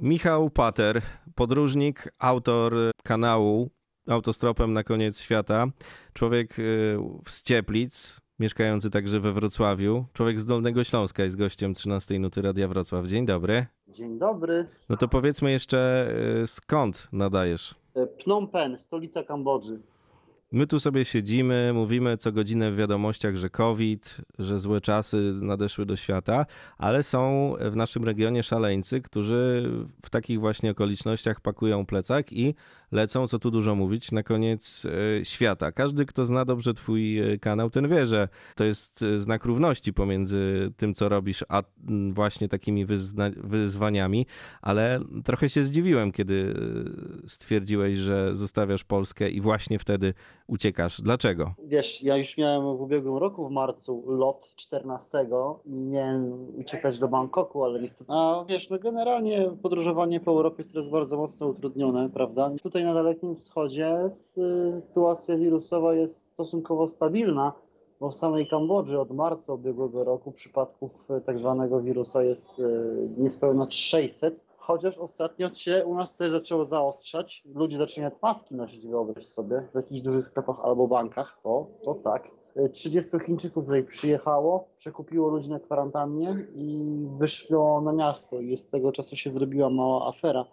Michał Pater, podróżnik, autor kanału Autostropem na koniec świata, człowiek y, z Cieplic, mieszkający także we Wrocławiu, człowiek z Dolnego Śląska jest gościem 13 Nuty Radia Wrocław. Dzień dobry. Dzień dobry. No to powiedzmy jeszcze y, skąd nadajesz? Phnom Penh, stolica Kambodży. My tu sobie siedzimy, mówimy co godzinę w wiadomościach, że COVID, że złe czasy nadeszły do świata, ale są w naszym regionie szaleńcy, którzy w takich właśnie okolicznościach pakują plecak i lecą, co tu dużo mówić, na koniec e, świata. Każdy, kto zna dobrze Twój e, kanał, ten wie, że to jest e, znak równości pomiędzy tym, co robisz, a właśnie takimi wyzwaniami, ale trochę się zdziwiłem, kiedy stwierdziłeś, że zostawiasz Polskę i właśnie wtedy uciekasz. Dlaczego? Wiesz, ja już miałem w ubiegłym roku w marcu lot 14 i miałem uciekać do Bangkoku, ale niestety. A wiesz, no generalnie podróżowanie po Europie jest teraz bardzo mocno utrudnione, prawda? Tutaj na Dalekim Wschodzie sytuacja wirusowa jest stosunkowo stabilna, bo w samej Kambodży od marca ubiegłego roku przypadków tak zwanego wirusa jest e, niespełna 600 chociaż ostatnio się u nas też zaczęło zaostrzać. Ludzie zaczynają maski nosić, wyobraź sobie, w jakichś dużych sklepach albo bankach. O, to tak. 30 Chińczyków tutaj przyjechało, przekupiło ludzi na kwarantannie i wyszło na miasto i z tego czasu się zrobiła mała afera.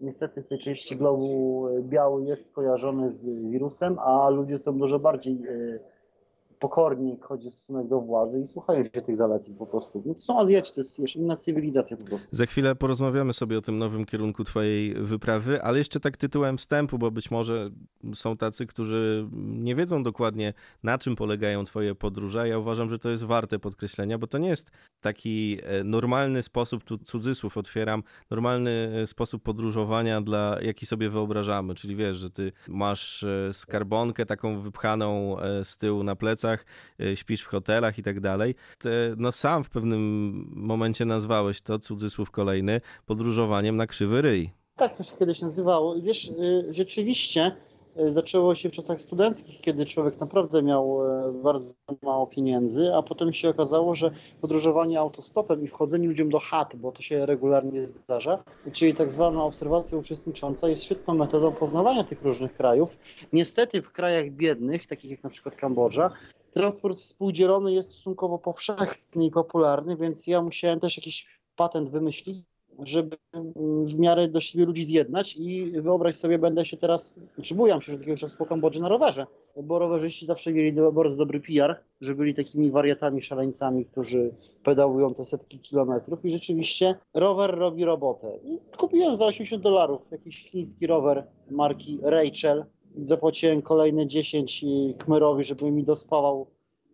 Niestety z tej części globu biały jest skojarzony z wirusem, a ludzie są dużo bardziej e, pokorni, chodzi o stosunek do władzy i słuchają się tych zaleceń po prostu. No, są Azjaci, to jest jeszcze inna cywilizacja po prostu. Za chwilę porozmawiamy sobie o tym nowym kierunku twojej wyprawy, ale jeszcze tak tytułem wstępu, bo być może są tacy, którzy nie wiedzą dokładnie na czym polegają twoje podróże. Ja uważam, że to jest warte podkreślenia, bo to nie jest taki e, normalny sposób, tu cudzysłów otwieram, normalny e, sposób podróżowania, dla jaki sobie wyobrażamy, czyli wiesz, że ty masz e, skarbonkę taką wypchaną z tyłu na plecach, E, śpisz w hotelach i tak dalej. No sam w pewnym momencie nazwałeś to, cudzysłów kolejny, podróżowaniem na krzywy ryj. Tak to się kiedyś nazywało. I wiesz, y, rzeczywiście zaczęło się w czasach studenckich, kiedy człowiek naprawdę miał e, bardzo mało pieniędzy, a potem się okazało, że podróżowanie autostopem i wchodzenie ludziom do chat, bo to się regularnie zdarza, czyli tak zwana obserwacja uczestnicząca jest świetną metodą poznawania tych różnych krajów. Niestety w krajach biednych, takich jak na przykład Kambodża, transport współdzielony jest stosunkowo powszechny i popularny, więc ja musiałem też jakiś patent wymyślić, żeby w miarę do siebie ludzi zjednać i wyobraź sobie, będę się teraz, czy bujam się, że takiego czasu po Kambodży na rowerze, bo rowerzyści zawsze mieli bardzo dobry PR, że byli takimi wariatami, szaleńcami, którzy pedałują te setki kilometrów i rzeczywiście rower robi robotę. I kupiłem za 80 dolarów jakiś chiński rower marki Rachel zapłaciłem kolejne 10 kmerowi, żeby mi dospawał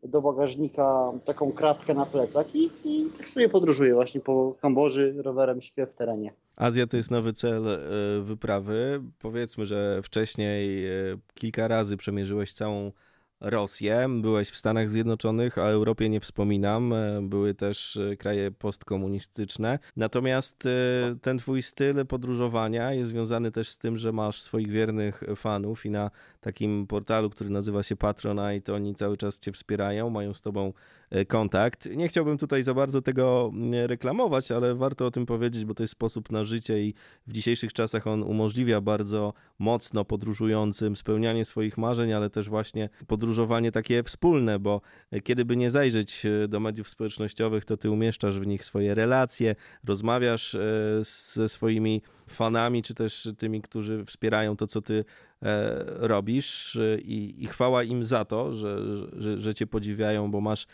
do bagażnika taką kratkę na plecach i, i tak sobie podróżuję właśnie po Kambodży, rowerem śpię w terenie. Azja to jest nowy cel e, wyprawy. Powiedzmy, że wcześniej e, kilka razy przemierzyłeś całą Rosję, byłeś w Stanach Zjednoczonych, o Europie nie wspominam, e, były też kraje postkomunistyczne. Natomiast ten twój styl podróżowania jest związany też z tym, że masz swoich wiernych fanów i na takim portalu, który nazywa się Patronite. Oni cały czas cię wspierają, mają z tobą e, kontakt. Nie chciałbym tutaj za bardzo tego mm, reklamować, ale warto o tym powiedzieć, bo to jest sposób na życie i w dzisiejszych czasach on umożliwia bardzo mocno podróżującym spełnianie swoich marzeń, ale też właśnie podróżowanie takie wspólne, bo e, kiedy by nie zajrzeć e, do mediów społecznościowych, to ty umieszczasz w nich swoje relacje, rozmawiasz ze swoimi fanami, czy też tymi, którzy wspierają to, co ty robisz e, i, i chwała im za to, że, że, że cię podziwiają, bo masz e,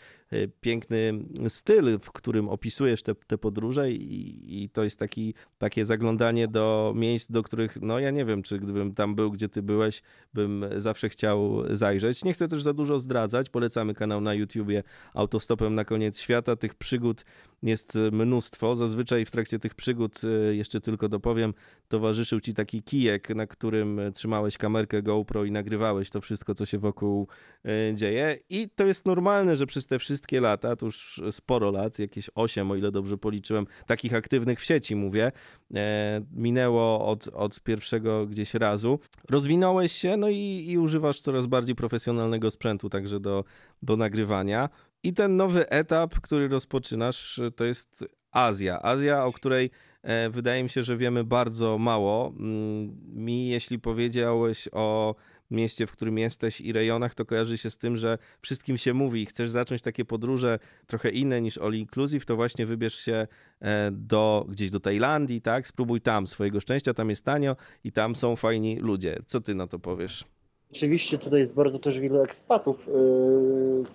piękny styl, w którym opisujesz te, te podróże i, i to jest taki, takie zaglądanie do miejsc, do których, no ja nie wiem, czy gdybym tam był, gdzie ty byłeś, bym zawsze chciał zajrzeć. Nie chcę też za dużo zdradzać, polecamy kanał na YouTubie Autostopem na koniec świata. Tych przygód jest mnóstwo. Zazwyczaj w trakcie tych przygód, jeszcze tylko dopowiem, towarzyszył ci taki kijek, na którym trzymałeś kamerkę GoPro i nagrywałeś to wszystko, co się wokół e, dzieje. I to jest normalne, że przez te wszystkie lata, to już sporo lat, jakieś 8, o ile dobrze policzyłem, takich aktywnych w sieci mówię, e, minęło od, od pierwszego gdzieś razu. Rozwinąłeś się, no i, i używasz coraz bardziej profesjonalnego sprzętu także do, do nagrywania. I ten nowy etap, który rozpoczynasz, to jest Azja. Azja, o której e, wydaje mi się, że wiemy bardzo mało. Mm, mi, jeśli powiedziałeś o mieście, w którym jesteś i rejonach, to kojarzy się z tym, że wszystkim się mówi. Chcesz zacząć takie podróże trochę inne niż all inclusive, to właśnie wybierz się e, do, gdzieś do Tajlandii, tak? Spróbuj tam swojego szczęścia, tam jest tanio i tam są fajni ludzie. Co ty na to powiesz? Oczywiście tutaj jest bardzo też wielu ekspatów,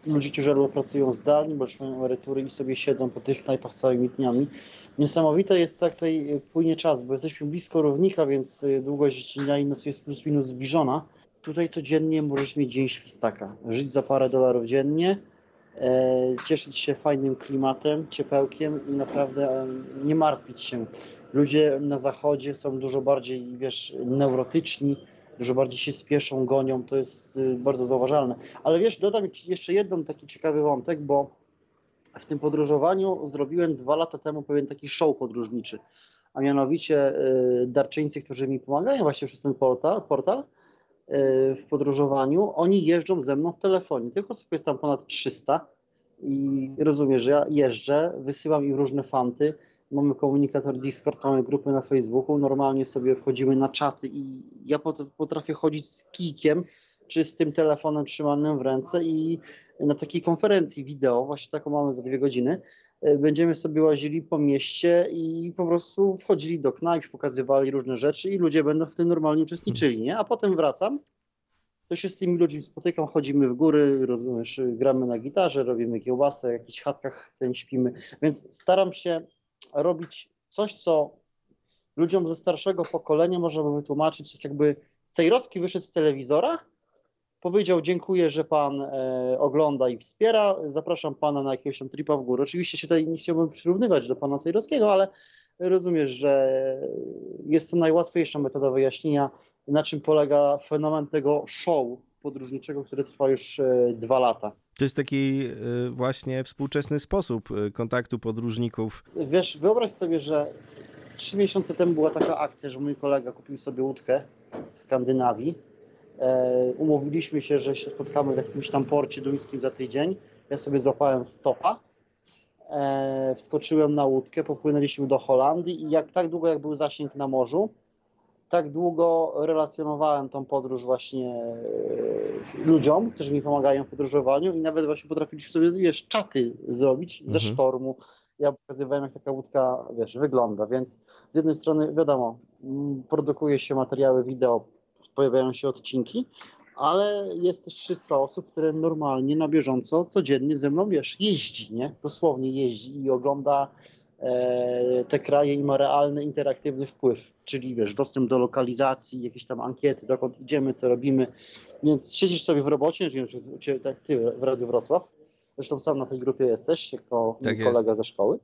yy, ludzi, którzy albo pracują zdalnie, bo już mają emerytury i sobie siedzą po tych knajpach całymi dniami. Niesamowite jest, jak tutaj płynie czas, bo jesteśmy blisko równika, więc y, długość dnia i nocy jest plus minus zbliżona. Tutaj codziennie możesz mieć dzień świstaka, żyć za parę dolarów dziennie, e, cieszyć się fajnym klimatem, ciepełkiem i naprawdę e, nie martwić się. Ludzie na zachodzie są dużo bardziej, wiesz, neurotyczni, dużo bardziej się spieszą, gonią, to jest y, bardzo zauważalne. Ale wiesz, dodam jeszcze jeden taki ciekawy wątek, bo w tym podróżowaniu zrobiłem dwa lata temu pewien taki show podróżniczy, a mianowicie y, darczyńcy, którzy mi pomagają właśnie przez ten portal, portal w podróżowaniu, oni jeżdżą ze mną w telefonie. Tych osób jest tam ponad 300 i rozumiesz, że ja jeżdżę, wysyłam im różne fanty, mamy komunikator Discord, mamy grupy na Facebooku, normalnie sobie wchodzimy na czaty i ja potrafię chodzić z kikiem, czy z tym telefonem trzymanym w ręce i na takiej konferencji wideo, właśnie taką mamy za dwie godziny, e, będziemy sobie łazili po mieście i po prostu wchodzili do knajp, pokazywali różne rzeczy i ludzie będą w tym normalnie uczestniczyli, nie? A potem wracam, to się z tymi ludźmi spotykam, chodzimy w góry, rozumiesz, gramy na gitarze, robimy kiełbasę, w jakichś chatkach ten śpimy, więc staram się robić coś, co ludziom ze starszego pokolenia można by wytłumaczyć, tak jakby Cejrocki wyszedł z telewizora, powiedział dziękuję, że pan e, ogląda i wspiera, zapraszam pana na jakiegoś tam tripa w górę. Oczywiście się tutaj nie chciałbym przyrównywać do pana Cejrowskiego, ale rozumiesz, że jest to najłatwiejsza metoda wyjaśnienia, na czym polega fenomen tego show podróżniczego, który trwa już e, dwa lata. To jest taki y, właśnie współczesny sposób y, kontaktu podróżników. Wiesz, wyobraź sobie, że trzy miesiące temu była taka akcja, że mój kolega kupił sobie łódkę w Skandynawii. E, umówiliśmy się, że się spotkamy w jakimś tam porcie duńskim za tydzień. Ja sobie złapałem stopa, e, wskoczyłem na łódkę, popłynęliśmy do Holandii i jak tak długo jak był zasięg na morzu, tak długo relacjonowałem tą podróż właśnie e, ludziom, którzy mi pomagają w podróżowaniu i nawet właśnie potrafiliśmy sobie, wiesz, czaty zrobić ze mhm. sztormu. Ja pokazywałem, jak taka łódka, wiesz, wygląda, więc z jednej strony, wiadomo, produkuje się materiały wideo, pojawiają się odcinki, ale jest też 300 osób, które normalnie, na bieżąco, codziennie ze mną, wiesz, jeździ, nie? Dosłownie jeździ i ogląda E, te kraje i ma realny, interaktywny wpływ, czyli wiesz, dostęp do lokalizacji, jakieś tam ankiety, dokąd idziemy, co robimy. Więc siedzisz sobie w robocie, nie wiem, czy tak ty w Radiu Wrocław, zresztą sam na tej grupie jesteś, jako tak kolega jest. ze szkoły.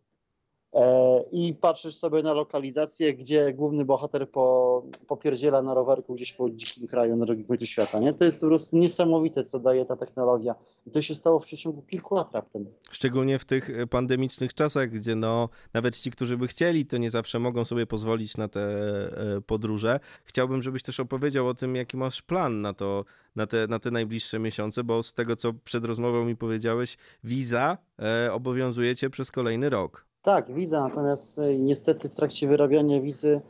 E, i patrzysz sobie na lokalizację, gdzie główny bohater po, popierdziela na rowerku gdzieś po dzikim kraju na drugim końcu świata. Nie? To jest po prostu niesamowite, co daje ta technologia. I to się stało w przeciągu kilku lat raptem. Szczególnie w tych e, pandemicznych czasach, gdzie no, nawet ci, którzy by chcieli, to nie zawsze mogą sobie pozwolić na te e, podróże. Chciałbym, żebyś też opowiedział o tym, jaki masz plan na to, na te, na te najbliższe miesiące, bo z tego, co przed rozmową mi powiedziałeś, wiza obowiązuje cię przez kolejny rok. Tak, wiza, natomiast e, niestety w trakcie wyrabiania wizy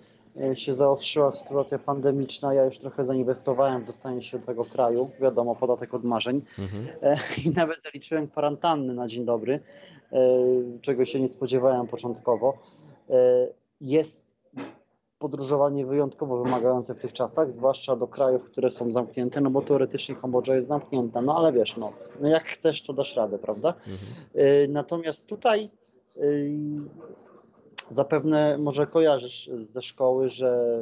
e, się zaostrzyła sytuacja pandemiczna. Ja już trochę zainwestowałem w dostanie się do tego kraju. Wiadomo, podatek od marzeń. Mhm. E, I nawet zaliczyłem kwarantanny na dzień dobry, czego się nie spodziewałem początkowo. Jest podróżowanie wyjątkowo wymagające w tych czasach, zwłaszcza do krajów, które są zamknięte, no bo teoretycznie Kambodża jest zamknięta, no ale wiesz, no, no jak chcesz, to dasz radę, prawda? Mhm. Natomiast tutaj Zapewne może kojarzysz ze szkoły, że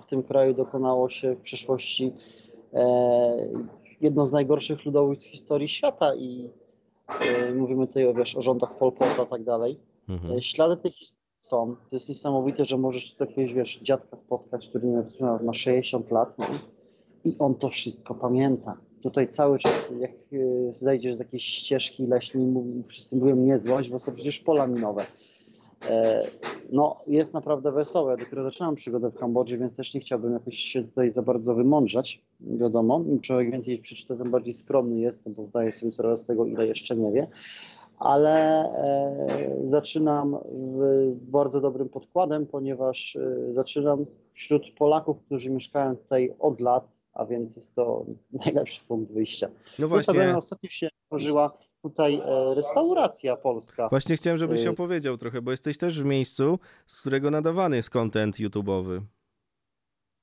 w tym kraju dokonało się w przeszłości e, jedno z najgorszych ludobójstw w historii świata i e, mówimy tutaj o, wiesz, o rządach Pol Pota i tak dalej. Mhm. E, ślady tych są. To jest niesamowite, że możesz jakiegoś, wiesz, dziadka spotkać, który nie wiem, ma 60 lat nie? i on to wszystko pamięta. Tutaj cały czas, jak e, zejdziesz z jakiejś ścieżki leśnej, wszyscy mówią nie złość, bo są przecież pola minowe. E, no, jest naprawdę wesołe. Dopiero zaczynam przygodę w Kambodży, więc też nie chciałbym jakoś się tutaj za bardzo wymądrzać. Wiadomo, im człowiek więcej przeczyta, tym bardziej skromny jest, bo zdaje sobie sprawę z tego, ile jeszcze nie wie. ale zaczynam bardzo dobrym podkładem, ponieważ zaczynam wśród Polaków, którzy mieszkają tutaj od lat, a więc jest to najlepszy punkt wyjścia. No właśnie. Ostatnio się otworzyła tutaj e, restauracja polska. Właśnie chciałem, żebyś e, opowiedział trochę, bo jesteś też w miejscu, z którego nadawany jest content YouTube'owy.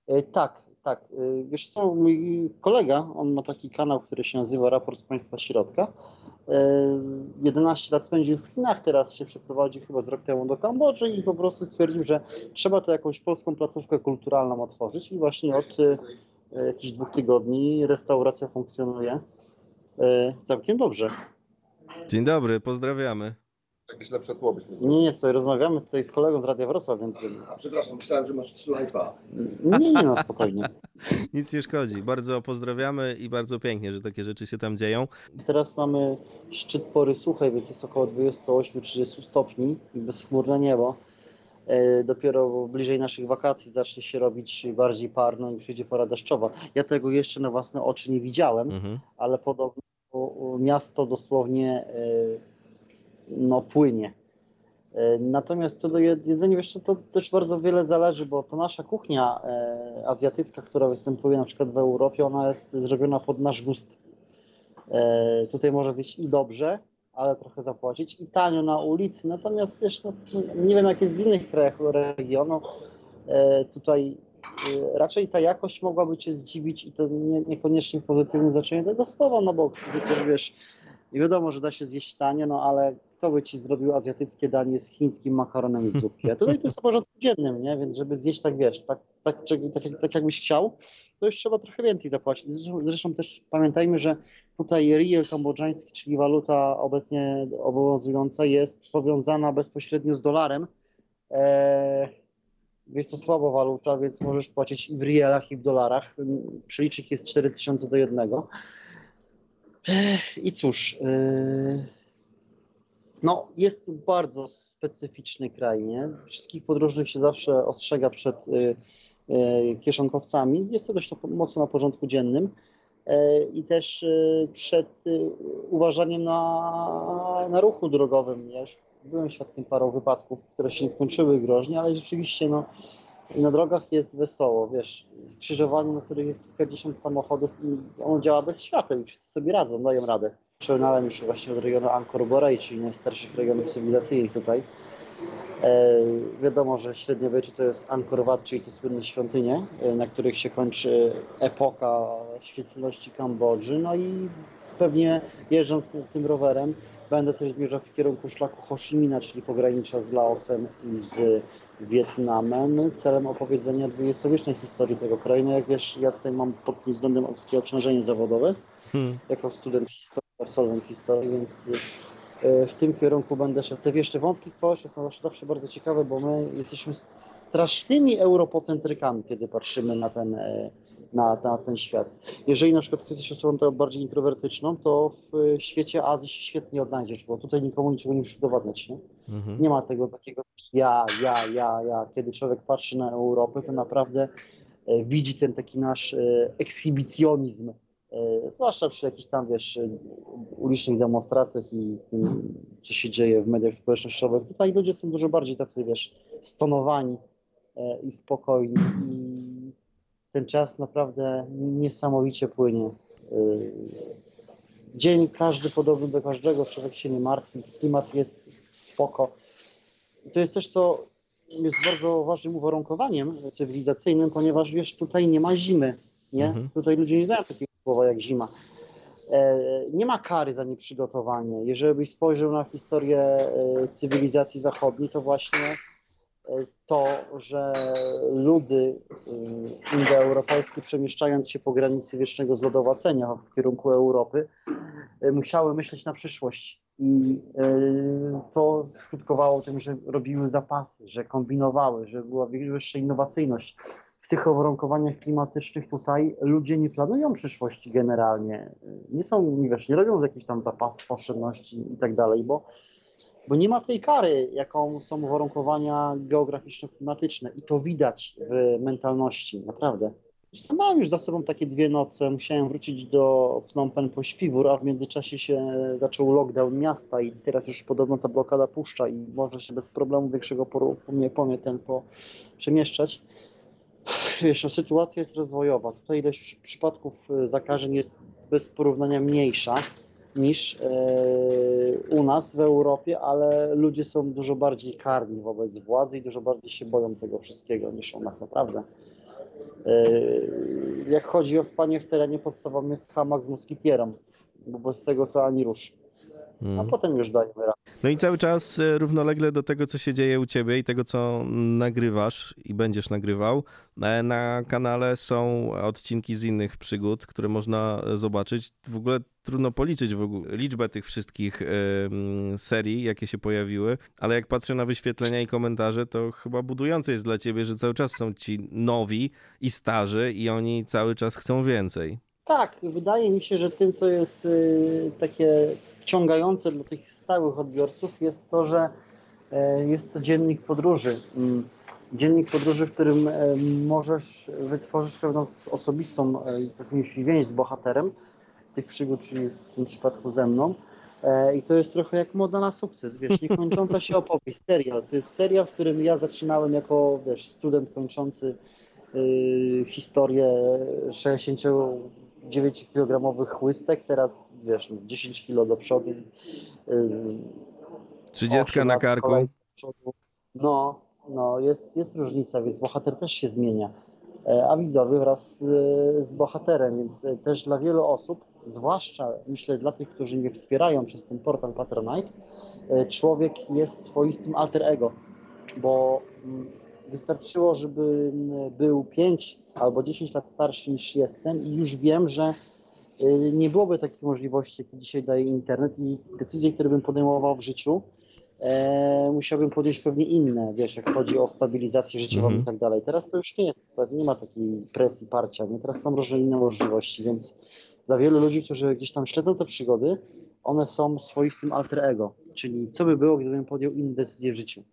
E, tak, tak. Wiesz co, mój kolega, on ma taki kanał, który się nazywa Raport z Państwa Środka. 11 lat spędził w Chinach, teraz się przeprowadził chyba z rok temu do Kambodży i po prostu stwierdził, że trzeba to jakąś polską placówkę kulturalną otworzyć i właśnie od jakichś dwóch tygodni restauracja funkcjonuje całkiem dobrze. Dzień dobry, pozdrawiamy. Jakieś lepsze tło byśmy Nie, nie, sobie rozmawiamy tutaj z kolegą z Radia Wrocław, więc... A, przepraszam, myślałem, że masz trzy live'a. Nie, nie, no spokojnie. Nic nie szkodzi. Bardzo pozdrawiamy i bardzo pięknie, że takie rzeczy się tam dzieją. Teraz mamy szczyt pory suchej, więc jest około 28-30 stopni i bezchmurne niebo. E, dopiero bliżej naszych wakacji zacznie się robić bardziej parno i przyjdzie pora deszczowa. Ja tego jeszcze na własne oczy nie widziałem, mhm. ale podobno miasto dosłownie e, no, płynie. E, natomiast co do jedzenia, wiesz, to też bardzo wiele zależy, bo to nasza kuchnia azjatycka, która występuje na przykład w Europie, ona jest zrobiona pod nasz gust. Tutaj można zjeść i dobrze, ale trochę zapłacić i tanio na ulicy. Natomiast wiesz, no, nie wiem jak jest w innych krajach regionu. Tutaj Y, raczej ta jakość mogłaby Cię zdziwić i to nie, niekoniecznie w pozytywnym znaczeniu tego słowa, no bo przecież wiesz, i wiadomo, że da się zjeść tanie, no ale kto by Ci zrobił azjatyckie danie z chińskim makaronem z zupki? A tutaj to jest o porządku dziennym, nie? Więc żeby zjeść tak, wiesz, tak, tak, tak, tak, tak jakbyś chciał, to już trzeba trochę więcej zapłacić. Zresztą, zresztą też pamiętajmy, że tutaj riel kambodżański, czyli waluta obecnie obowiązująca jest powiązana bezpośrednio z dolarem. Eee, jest to słaba waluta, więc możesz płacić i w rielach, i w dolarach. Przeliczyk jest 4000 do jednego. I cóż, yy, no jest bardzo specyficzny kraj, nie? Wszystkich podróżnych się zawsze ostrzega przed kieszonkowcami. Jest to dość mocno na porządku dziennym i też przed uważaniem na, na ruchu drogowym. Ja już byłem świadkiem paru wypadków, które się nie skończyły groźnie, ale rzeczywiście no, na drogach jest wesoło, wiesz, skrzyżowanie, na których jest kilkadziesiąt samochodów i ono działa bez świateł i wszyscy sobie radzą, dają radę. Przełynąłem już właśnie od regionu Angkor Borei, czyli najstarszych regionów cywilizacyjnych tutaj. E, wiadomo, że średniowiecze to jest Angkor Wat, czyli te słynne świątynie, e, na których się kończy epoka świetlności Kambodży. No i pewnie jeżdżąc tym rowerem Będę też zmierzał w kierunku szlaku Ho Chi Minha, czyli pogranicza z Laosem i z Wietnamem, celem opowiedzenia dwudziestowiecznej historii tego kraju. No jak wiesz, ja tutaj mam pod tym względem takie obciążenie zawodowe, hmm. jako student historii, absolwent historii, więc w tym kierunku będę szedł. Te wiesz, te wątki społeczne są zawsze bardzo ciekawe, bo my jesteśmy strasznymi europocentrykami, kiedy patrzymy na ten e, na, na ten świat. Jeżeli na przykład jesteś osobą bardziej introwertyczną, to w świecie Azji się świetnie odnajdziesz, bo tutaj nikomu niczego nie musisz udowadniać. Nie? Mhm. nie ma tego takiego ja, ja, ja, ja. Kiedy człowiek patrzy na Europę, to naprawdę e, widzi ten taki nasz e, ekshibicjonizm, e, zwłaszcza przy jakichś tam, wiesz, ulicznych demonstracjach i tym, co się dzieje w mediach społecznościowych. Tutaj ludzie są dużo bardziej tacy, wiesz, stonowani i spokojni i ten czas naprawdę niesamowicie płynie. Dzień każdy podobny do każdego, człowiek się nie martwi, klimat jest spoko. I to jest też, co jest bardzo ważnym uwarunkowaniem cywilizacyjnym, ponieważ wiesz, tutaj nie ma zimy. Nie? Mhm. Tutaj ludzie nie znają takiego słowa jak zima. E, nie ma kary za nieprzygotowanie. Jeżeli byś spojrzał na historię e, cywilizacji zachodniej, to właśnie to, że ludy indoeuropejskie przemieszczając się po granicy wiecznego zlodowacenia w kierunku Europy, musiały myśleć na przyszłość. I to skutkowało tym, że robiły zapasy, że kombinowały, że była wyższa innowacyjność. W tych uwarunkowaniach klimatycznych tutaj ludzie nie planują przyszłości generalnie. Nie są, wiesz, nie robią jakichś tam zapasów, oszczędności i tak dalej, bo bo nie ma tej kary, jaką są uwarunkowania geograficzno-klimatyczne i to widać w mentalności, naprawdę. Mam już za sobą takie dwie noce. Musiałem wrócić do Phnom Penh po śpiwór, a w międzyczasie się zaczął lockdown miasta i teraz już podobno ta blokada puszcza i może się bez problemu większego po, po, mnie, po mnie ten po, przemieszczać. Wiesz, no, sytuacja jest rozwojowa. Tutaj ilość przypadków e, zakażeń jest bez porównania mniejsza niż e, u nas w Europie, ale ludzie są dużo bardziej karni wobec władzy i dużo bardziej się boją tego wszystkiego niż u nas naprawdę. E, jak chodzi o spanie w terenie, podstawowym jest hamak z moskitierą, bo bez tego to ani rusz. A Mm. potem już dajemy radę. No i cały czas e, równolegle do tego, co się dzieje u ciebie i tego, co nagrywasz i będziesz nagrywał, e, na kanale są odcinki z innych przygód, które można e, zobaczyć. W ogóle trudno policzyć w ogóle liczbę tych wszystkich serii, jakie się pojawiły, ale jak patrzę na wyświetlenia i komentarze, to chyba budujące jest dla ciebie, że cały czas są ci nowi i starzy i oni cały czas chcą więcej. Tak, wydaje mi się, że tym, co jest y, takie wciągające dla tych stałych odbiorców, jest to, że e, jest to dziennik podróży. Mm, Dziennik podróży, w którym e, możesz wytworzyć pewną osobistą e, jakąś więź z bohaterem tych przygód, czyli w tym przypadku ze mną. I to jest trochę jak moda na sukces, wiesz, niekończąca się opowieść, serial. To jest serial, w którym ja zaczynałem jako, wiesz, student kończący y, historię 69-kilogramowych chłystek, teraz wiesz, 10 kilo do przodu. y, Trzydziestka osiem na lat karku. No, no jest, jest różnica, więc bohater też się zmienia. E, A widzowie wraz z, z bohaterem, więc e, też dla wielu osób, zwłaszcza myślę dla tych, którzy mnie wspierają przez ten portal Patronite, e, człowiek jest swoistym alter ego, bo mm, wystarczyło, żebym był 5 albo 10 lat starszy niż jestem i już wiem, że y, nie byłoby takich możliwości, jakie dzisiaj daje internet i decyzje, które bym podejmował w życiu, e, musiałbym podjąć pewnie inne, wiesz, jak chodzi o stabilizację życiową Mhm. i tak dalej. Teraz to już nie jest, tak, nie ma takiej presji, parcia, nie? teraz są różne inne możliwości, więc dla wielu ludzi, którzy gdzieś tam śledzą te przygody, one są swoistym alter ego, czyli co by było, gdybym podjął inne decyzje w życiu.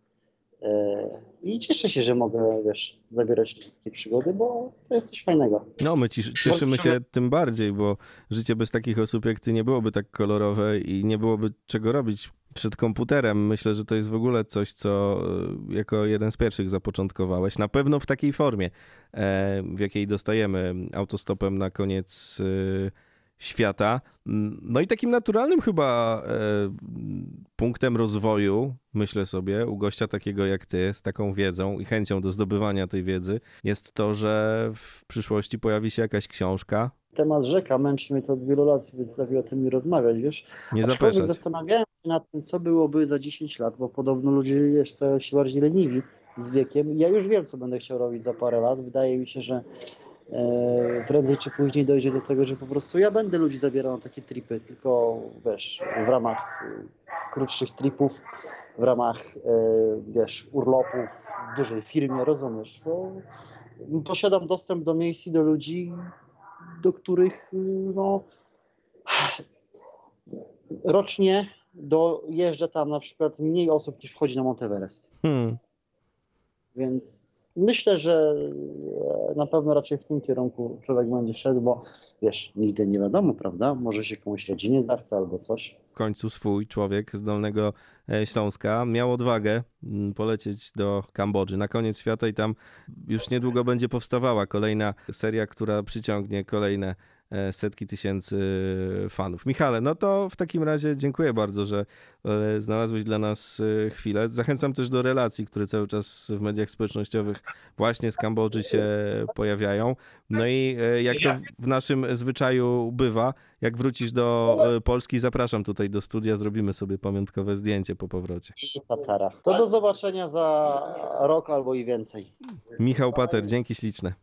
E, I cieszę się, że mogę, wiesz, zabierać takie przygody, bo to jest coś fajnego. No, my ci, cieszymy się tym bardziej, bo życie bez takich osób jak ty nie byłoby tak kolorowe i nie byłoby czego robić przed komputerem. Myślę, że to jest w ogóle coś, co e, jako jeden z pierwszych zapoczątkowałeś. Na pewno w takiej formie, e, w jakiej dostajemy autostopem na koniec świata. No i takim naturalnym chyba e, punktem rozwoju, myślę sobie, u gościa takiego jak ty, z taką wiedzą i chęcią do zdobywania tej wiedzy, jest to, że w przyszłości pojawi się jakaś książka. Temat rzeka męczy mnie to od wielu lat, więc lepiej o tym nie rozmawiać, wiesz. Nie zapeszać. zastanawiałem się nad tym, co byłoby za 10 lat, bo podobno ludzie wiesz, stają się bardziej leniwi z wiekiem. Ja już wiem, co będę chciał robić za parę lat. Wydaje mi się, że prędzej czy później dojdzie do tego, że po prostu ja będę ludzi zabierał na takie tripy, tylko wiesz, w ramach e, krótszych tripów, w ramach e, wiesz, urlopów w dużej firmie, rozumiesz? Bo posiadam dostęp do miejsc i do ludzi, do których no, rocznie dojeżdża tam na przykład mniej osób niż wchodzi na Monteverest. Hmm. Więc myślę, że e, na pewno raczej w tym kierunku człowiek będzie szedł, bo wiesz, nigdy nie wiadomo, prawda? Może się komuś rodzinie zachce albo coś. W końcu swój człowiek z Dolnego e, Śląska miał odwagę mm, polecieć do Kambodży na koniec świata i tam już niedługo będzie powstawała kolejna seria, która przyciągnie kolejne setki tysięcy fanów. Michale, no to w takim razie dziękuję bardzo, że e, znalazłeś dla nas e, chwilę. Zachęcam też do relacji, które cały czas w mediach społecznościowych właśnie z Kambodży się pojawiają. No i e, jak to w naszym zwyczaju bywa, jak wrócisz do e, Polski, zapraszam tutaj do studia, zrobimy sobie pamiątkowe zdjęcie po powrocie. To do zobaczenia za rok albo i więcej. Michał Pater, dzięki śliczne.